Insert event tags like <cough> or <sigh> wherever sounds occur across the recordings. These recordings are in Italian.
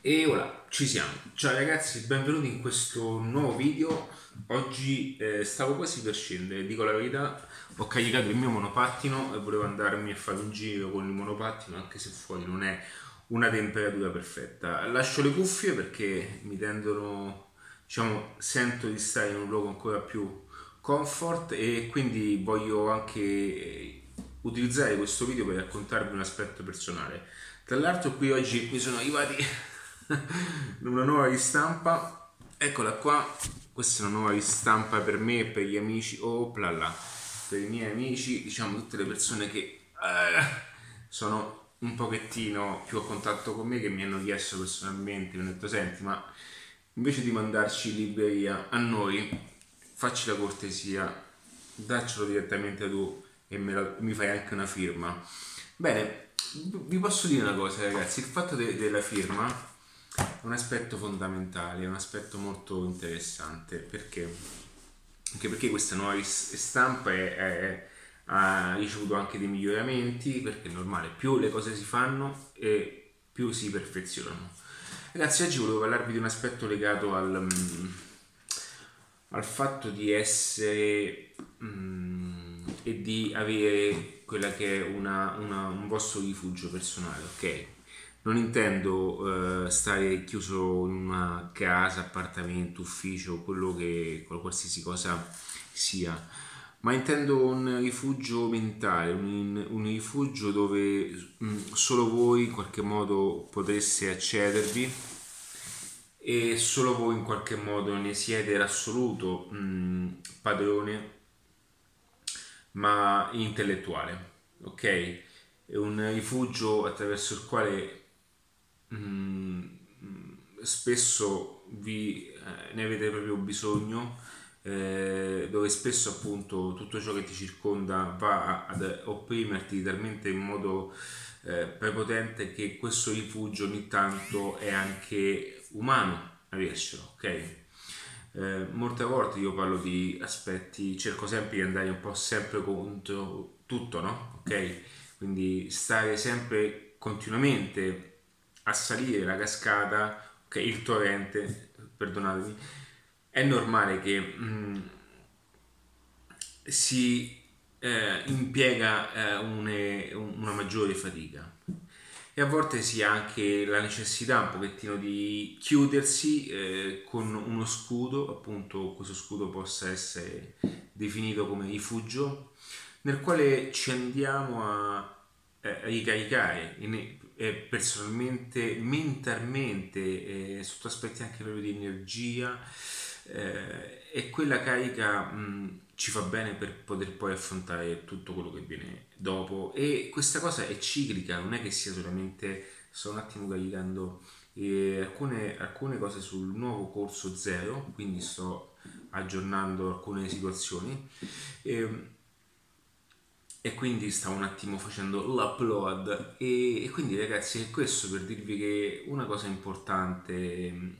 E ora ci siamo. Ciao ragazzi, benvenuti in questo nuovo video. Oggi eh, stavo quasi per scendere, dico la verità, ho caricato il mio monopattino e volevo andarmi a fare un giro con il monopattino anche se fuori non è una temperatura perfetta. Lascio le cuffie perché mi tendono, diciamo, sento di stare in un luogo ancora più comfort e quindi voglio anche utilizzare questo video per raccontarvi un aspetto personale. Tra l'altro qui oggi mi sono arrivati <laughs> una nuova ristampa, eccola qua, questa è una nuova ristampa per me e per gli amici, oh là là, per i miei amici, diciamo tutte le persone che eh, sono un pochettino più a contatto con me, che mi hanno chiesto personalmente, mi hanno detto senti ma invece di mandarci libreria a noi, facci la cortesia, daccelo direttamente tu e la, mi fai anche una firma. Bene, vi posso dire una cosa ragazzi, il fatto de- della firma un aspetto fondamentale, un aspetto molto interessante perché, anche perché questa nuova stampa è, è, ha ricevuto anche dei miglioramenti perché è normale, più le cose si fanno e più si perfezionano. Ragazzi, oggi volevo parlarvi di un aspetto legato al, mm, al fatto di essere um, e di avere quella che è una, una, un vostro rifugio personale, ok? Non intendo uh, stare chiuso in una casa, appartamento, ufficio, quello che qualsiasi cosa sia, ma intendo un rifugio mentale, un, un rifugio dove mh, mm, solo voi in qualche modo potreste accedervi e solo voi in qualche modo ne siete l'assoluto mh, mm, padrone, ma intellettuale, ok? È un rifugio attraverso il quale Mm, spesso vi, eh, ne avete proprio bisogno, eh, dove spesso appunto tutto ciò che ti circonda va ad opprimerti talmente in modo eh, prepotente che questo rifugio ogni tanto è anche umano avercelo, ok? Eh, molte volte io parlo di aspetti, cerco sempre di andare un po' sempre contro tutto, no? Ok? Quindi stare sempre continuamente a salire la cascata, ok, il torrente, perdonatemi, è normale che mh, mm, si eh, impiega eh, une, una maggiore fatica. E a volte si ha anche la necessità un pochettino di chiudersi eh, con uno scudo, appunto questo scudo possa essere definito come rifugio, nel quale ci andiamo a eh, ricaricare eh, personalmente, mentalmente, eh, sotto aspetti anche proprio di energia eh, e quella carica mh, ci fa bene per poter poi affrontare tutto quello che viene dopo e questa cosa è ciclica, non è che sia solamente, sto un attimo caricando eh, alcune, alcune cose sul nuovo corso zero, quindi sto aggiornando alcune situazioni. Eh, e quindi stavo un attimo facendo l'upload. E, e quindi ragazzi è questo per dirvi che una cosa importante mm,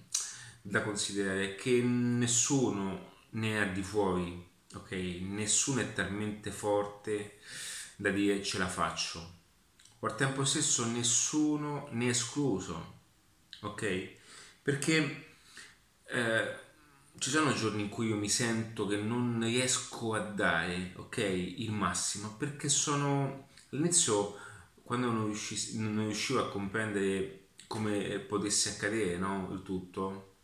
da considerare è che nessuno ne è di fuori ok? Nessuno è talmente forte da dire ce la faccio. Al tempo stesso nessuno ne è escluso ok? Perché eh, ci sono giorni in cui io mi sento che non riesco a dare, ok, il massimo, perché sono all'inizio quando non, riuscissi, non riuscivo a comprendere come potesse accadere no, il tutto,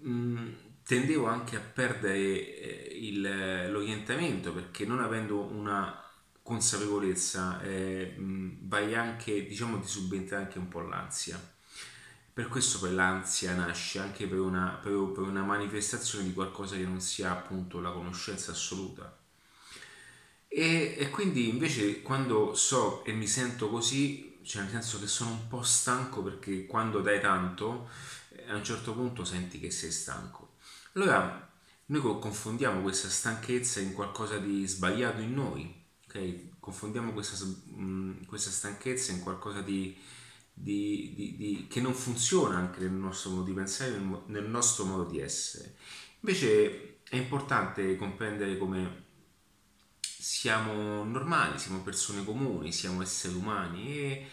mh, mm, tendevo anche a perdere eh, il, l'orientamento perché non avendo una consapevolezza eh, mh, mm, vai anche, diciamo, di subentrare anche un po' l'ansia per questo poi l'ansia nasce anche per una, per, una manifestazione di qualcosa che non sia appunto la conoscenza assoluta. E, e, quindi invece quando so e mi sento così, cioè nel senso che sono un po' stanco perché quando dai tanto, eh, a un certo punto senti che sei stanco. Allora noi confondiamo questa stanchezza in qualcosa di sbagliato in noi, ok? Confondiamo questa, questa stanchezza in qualcosa di di, di, di, che non funziona anche nel nostro modo di pensare, nel, nostro modo di essere. Invece è importante comprendere come siamo normali, siamo persone comuni, siamo esseri umani e,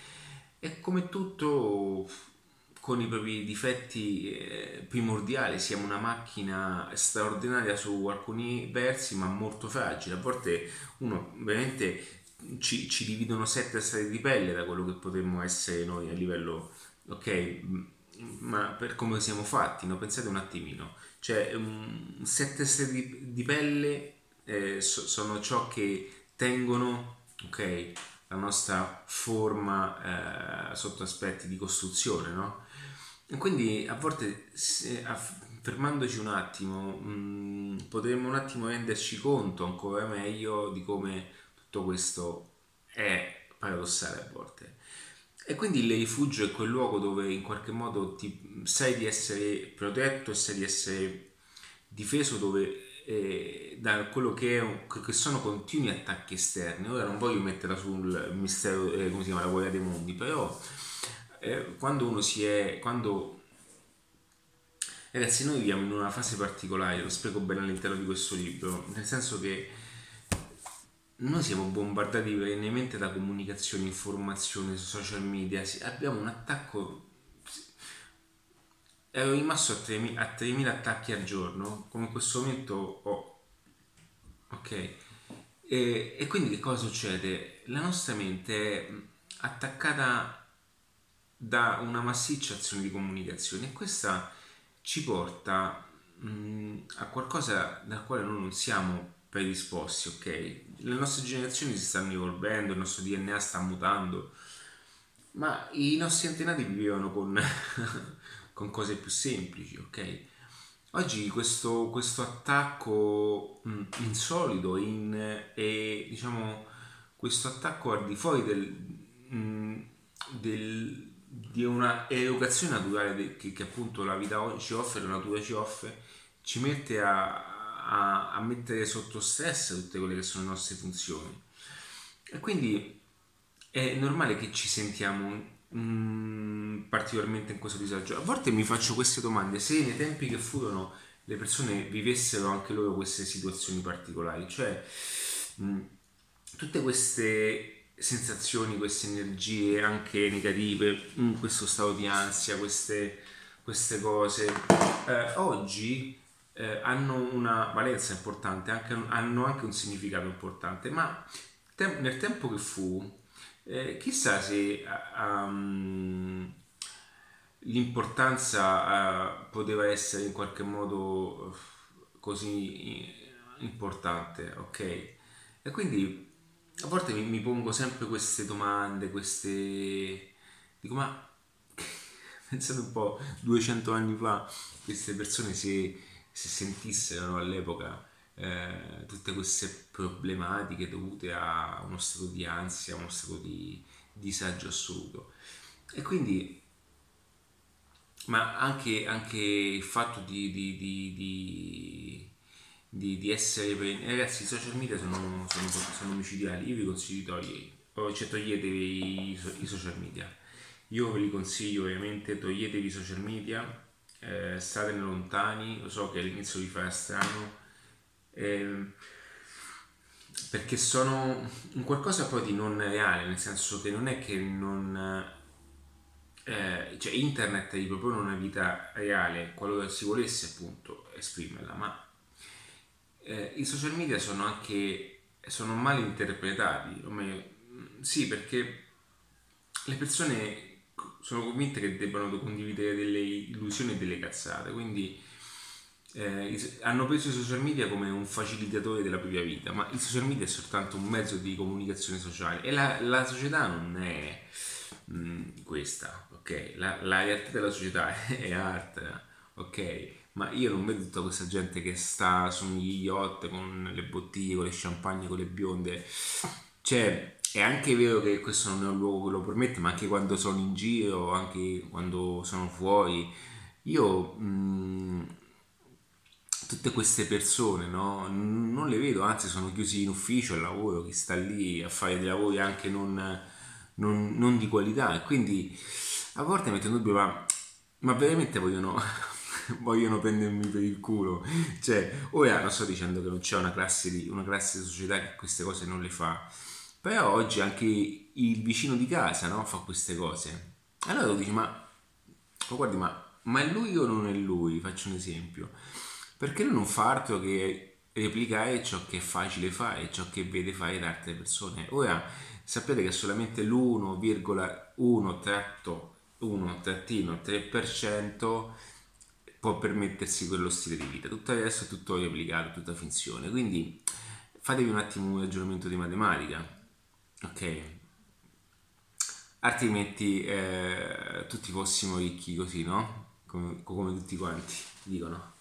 e come tutto con i propri difetti eh, primordiali siamo una macchina straordinaria su alcuni versi ma molto fragile a volte uno veramente ci, ci dividono sette strati di pelle da quello che potremmo essere noi a livello ok ma per come siamo fatti no? pensate un attimino cioè um, sette strati di, di pelle eh, so, sono ciò che tengono ok la nostra forma eh, sotto aspetti di costruzione, no? E quindi a volte, se, a, fermandoci un attimo, mh, mm, potremmo un attimo renderci conto ancora meglio di come tutto questo è paradossale a volte. E quindi il rifugio è quel luogo dove in qualche modo ti, sai di essere protetto e sai di essere difeso, dove eh, da quello che, è, che, sono continui attacchi esterni. Ora non voglio metterla sul mistero, eh, come si chiama, la guerra dei mondi, però eh, quando uno si è... Quando, Ragazzi, noi viviamo in una fase particolare, lo spiego bene all'interno di questo libro, nel senso che noi siamo bombardati perennemente da comunicazione, informazione, social media, abbiamo un attacco ero rimasto a 3.000, a 3.000 attacchi al giorno, come in questo momento ho. Ok? E, e, quindi che cosa succede? La nostra mente è attaccata da una massiccia azione di comunicazione e questa ci porta mh, a qualcosa dal quale noi non siamo predisposti, ok? Le nostre generazioni si stanno evolvendo, il nostro DNA sta mutando, ma i nostri antenati vivevano con <laughs> con cose più semplici, ok? Oggi questo, questo attacco mh, insolito in, e diciamo questo attacco al di fuori del, mh, del, di una educazione naturale che, che, appunto la vita ci offre, la natura ci offre, ci mette a, a, a mettere sotto stress tutte quelle che sono le nostre funzioni. E quindi è normale che ci sentiamo Mm, particolarmente in questo disagio. A volte mi faccio queste domande, se nei tempi che furono le persone vivessero anche loro queste situazioni particolari, cioè mh, mm, tutte queste sensazioni, queste energie anche negative, mh, mm, questo stato di ansia, queste, queste cose, eh, oggi eh, hanno una valenza importante, anche, hanno anche un significato importante, ma te- nel tempo che fu eh, chissà se um, l'importanza uh, poteva essere in qualche modo così importante, ok? E quindi a volte mi, mi pongo sempre queste domande, queste... Dico, ma <laughs> pensate un po', 200 anni fa queste persone se, se sentissero all'epoca eh, tutte queste problematiche dovute a uno stato di ansia, uno stato di disagio assoluto. E quindi, ma anche, anche il fatto di, di, di, di, essere... Ragazzi, i social media sono, sono, sono omicidiali, io vi consiglio di togliere, cioè toglietevi i, i social media. Io ve li consiglio ovviamente, toglietevi i social media, eh, statene lontani, lo so che all'inizio vi farà strano, eh, perché sono un qualcosa poi di non reale, nel senso che non è che non... Eh, cioè internet gli propone una vita reale qualora si volesse appunto esprimerla, ma eh, i social media sono anche sono mal interpretati, o meglio, sì perché le persone sono convinte che debbano condividere delle illusioni e delle cazzate, quindi eh, hanno preso i social media come un facilitatore della propria vita, ma il social media è soltanto un mezzo di comunicazione sociale e la, la società non è mh, mm, questa, ok? La, la, realtà della società <laughs> è arte, ok? Ma io non vedo tutta questa gente che sta sugli yacht con le bottiglie, con le champagne, con le bionde. Cioè, è anche vero che questo non è un luogo che lo permette, ma anche quando sono in giro, anche quando sono fuori, io mh, mm, tutte queste persone, no? Non le vedo, anzi sono chiusi in ufficio al lavoro, chi sta lì a fare dei lavori anche non, non, non di qualità e quindi a volte metto in dubbio ma, ma veramente vogliono, <laughs> vogliono prendermi per il culo cioè ora non sto dicendo che non c'è una classe di, una classe di società che queste cose non le fa però oggi anche il vicino di casa no? fa queste cose allora tu dici ma ma guardi, ma, ma è lui o non è lui? Faccio un esempio. Perché lui non fa altro che replicare ciò che è facile fare, ciò che vede fare da altre persone. Ora, sapete che solamente l'1,1-3% può permettersi quello stile di vita, tutto resto è tutto replicato, tutta finzione. Quindi fatevi un attimo un ragionamento di matematica, ok? Altrimenti eh, tutti fossimo ricchi così, no? Come, come tutti quanti dicono.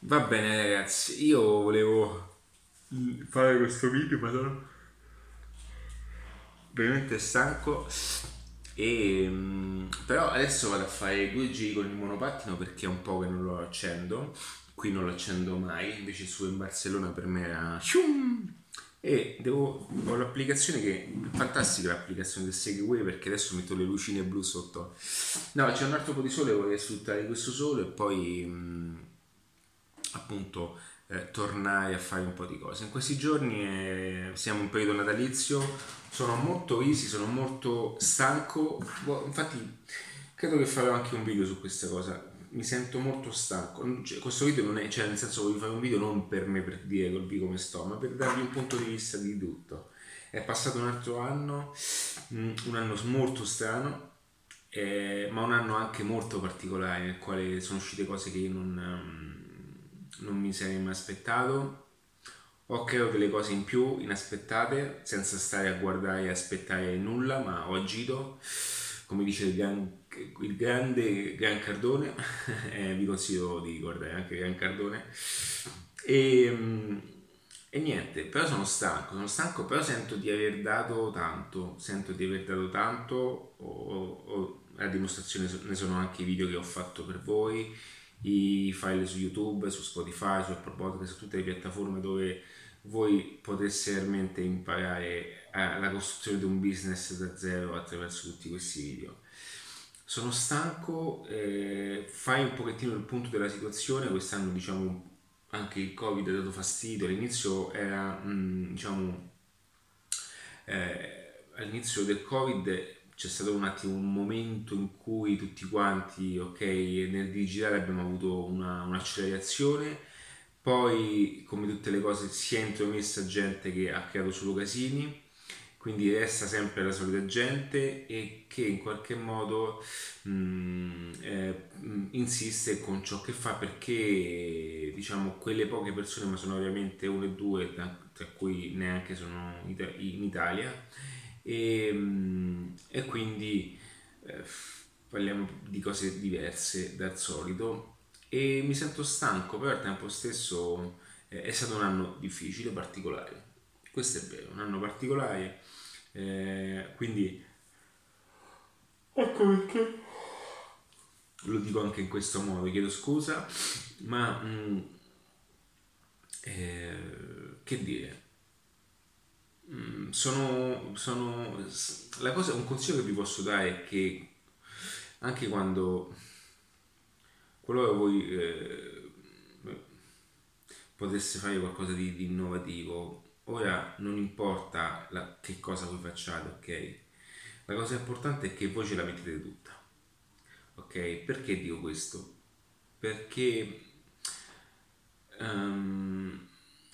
Va bene ragazzi, io volevo fare questo video ma sono veramente stanco e, mm, però adesso vado a fare due giri con il monopattino perché è un po' che non lo accendo qui non lo accendo mai invece su in Barcellona per me era e devo, ho l'applicazione che è fantastica l'applicazione del Segway perché adesso metto le lucine blu sotto. No c'è un altro po' di sole vorrei sfruttare questo sole e poi mh, mm, appunto eh, tornare a fare un po' di cose. In questi giorni eh, siamo in periodo natalizio sono molto easy, sono molto stanco, boh, infatti credo che farò anche un video su questa cosa, mi sento molto stanco, cioè, questo video non è, cioè nel senso voglio fare un video non per me per dire colpi come sto, ma per darvi un punto di vista di tutto. È passato un altro anno, mm, un anno molto strano, eh, ma un anno anche molto particolare nel quale sono uscite cose che io non, mm, non mi sarei mai aspettato. Ho creato delle cose in più, inaspettate, senza stare a guardare e aspettare nulla, ma ho agito, come dice il, gran, il grande Gran Cardone, <laughs> eh, vi consiglio di guardare anche Gran Cardone, e, mm, e, niente, però sono stanco, sono stanco, però sento di aver dato tanto, sento di aver dato tanto, o, o, a dimostrazione ne sono anche i video che ho fatto per voi, i file su YouTube, su Spotify, su Apple Podcast, su tutte le piattaforme dove voi poteste realmente imparare la costruzione di un business da zero attraverso tutti questi video. Sono stanco, eh, fai un pochettino il punto della situazione, quest'anno diciamo anche il covid ha dato fastidio, all'inizio era mh, diciamo eh, all'inizio del covid c'è stato un attimo un momento in cui tutti quanti, ok, nel digitale abbiamo avuto una, un'accelerazione. Poi, come tutte le cose, si è intromessa gente che ha creato solo casini, quindi resta sempre la solita gente e che in qualche modo mh, mm, eh, mm, insiste con ciò che fa perché diciamo quelle poche persone, ma sono ovviamente uno e due, tra, cui neanche sono in Italia, e, mh, mm, e quindi eh, parliamo di cose diverse dal solito e mi sento stanco, però al tempo stesso eh, è stato un anno difficile, particolare. Questo è vero, un anno particolare, eh, quindi ecco perché lo dico anche in questo modo, chiedo scusa, ma mh, mm, eh, che dire? Mm, sono, sono la cosa, un consiglio che vi posso dare è che anche quando qualora voi eh, potesse fare qualcosa di, di, innovativo, ora non importa la, che cosa voi facciate, ok? La cosa importante è che voi ce la mettete tutta, ok? Perché dico questo? Perché um,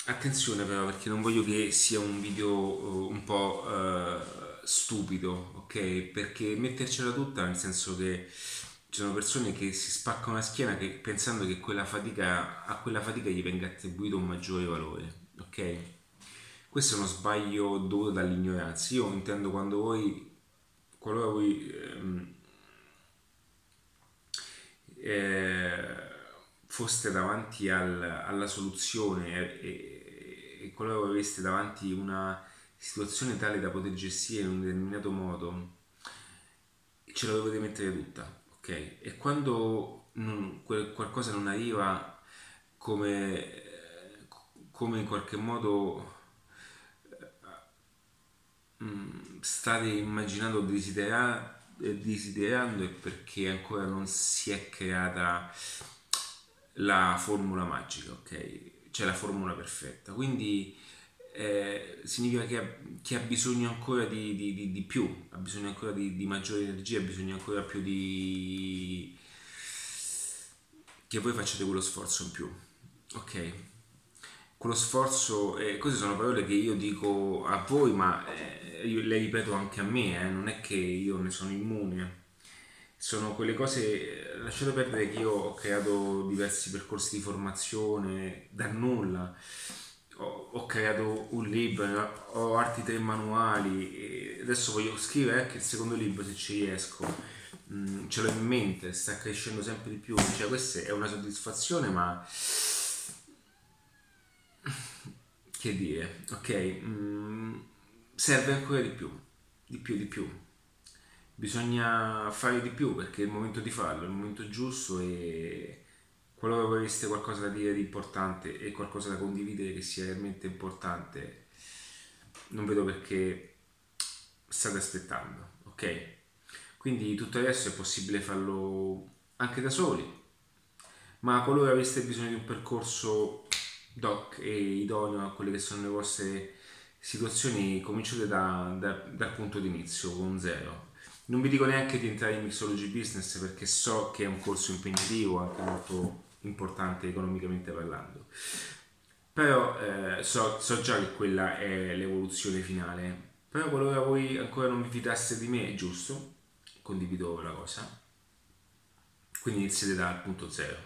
attenzione però perché non voglio che sia un video uh, un po' uh, stupido, ok? Perché mettercela tutta nel senso che ci sono persone che si spaccano la schiena che, pensando che quella fatica, a quella fatica gli venga attribuito un maggiore valore, ok? Questo è uno sbaglio dovuto dall'ignoranza. Io intendo quando voi, qualora voi ehm, eh, foste davanti al, alla soluzione e, e qualora voi aveste davanti una situazione tale da poter gestire in un determinato modo, ce la dovete mettere tutta e quando non, qualcosa non arriva come, come in qualche modo state immaginando desiderando desiderando è perché ancora non si è creata la formula magica, ok? Cioè la formula perfetta. Quindi eh, significa che ha, che ha, bisogno ancora di, di, di, di, più, ha bisogno ancora di, maggiore energia, ha bisogno ancora più di... che voi facciate quello sforzo in più, ok? Quello sforzo, eh, queste sono parole che io dico a voi, ma eh, le ripeto anche a me, eh, non è che io ne sono immune. Sono quelle cose, lasciate perdere che io ho creato diversi percorsi di formazione da nulla, ho, ho creato un libro, ho arti tre manuali, adesso voglio scrivere anche il secondo libro se ci riesco, mm, ce l'ho in mente, sta crescendo sempre di più, cioè questa è una soddisfazione ma che dire, ok, mm, serve ancora di più, di più, di più bisogna fare di più perché è il momento di farlo, è il momento giusto e qualora avreste qualcosa da dire di importante e qualcosa da condividere che sia realmente importante, non vedo perché state aspettando, ok? Quindi tutto adesso è possibile farlo anche da soli, ma qualora aveste bisogno di un percorso doc e idoneo a quelle che sono le vostre situazioni, cominciate da, da, dal punto di inizio, con zero non vi dico neanche di entrare in Mixology Business perché so che è un corso impegnativo, anche molto importante economicamente parlando. Però eh, so, so, già che quella è l'evoluzione finale. Però qualora voi ancora non vi fidaste di me, è giusto, condivido la cosa. Quindi iniziate dal punto zero,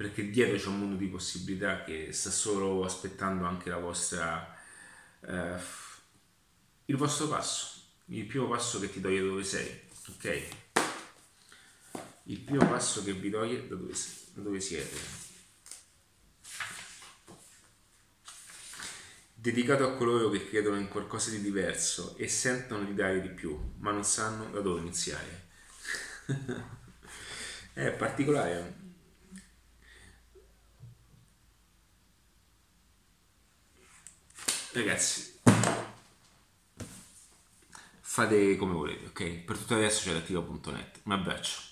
perché dietro c'è un mondo di possibilità che sta solo aspettando anche la vostra, eh, il vostro passo il primo passo che ti toglie da dove sei, ok? Il primo passo che vi toglie da dove, da dove siete. Dedicato a coloro che credono in qualcosa di diverso e sentono di dare di più, ma non sanno da dove iniziare. <laughs> è particolare. Ragazzi, fate come volete, ok? Per tutto adesso c'è l'attiva.net. Un abbraccio.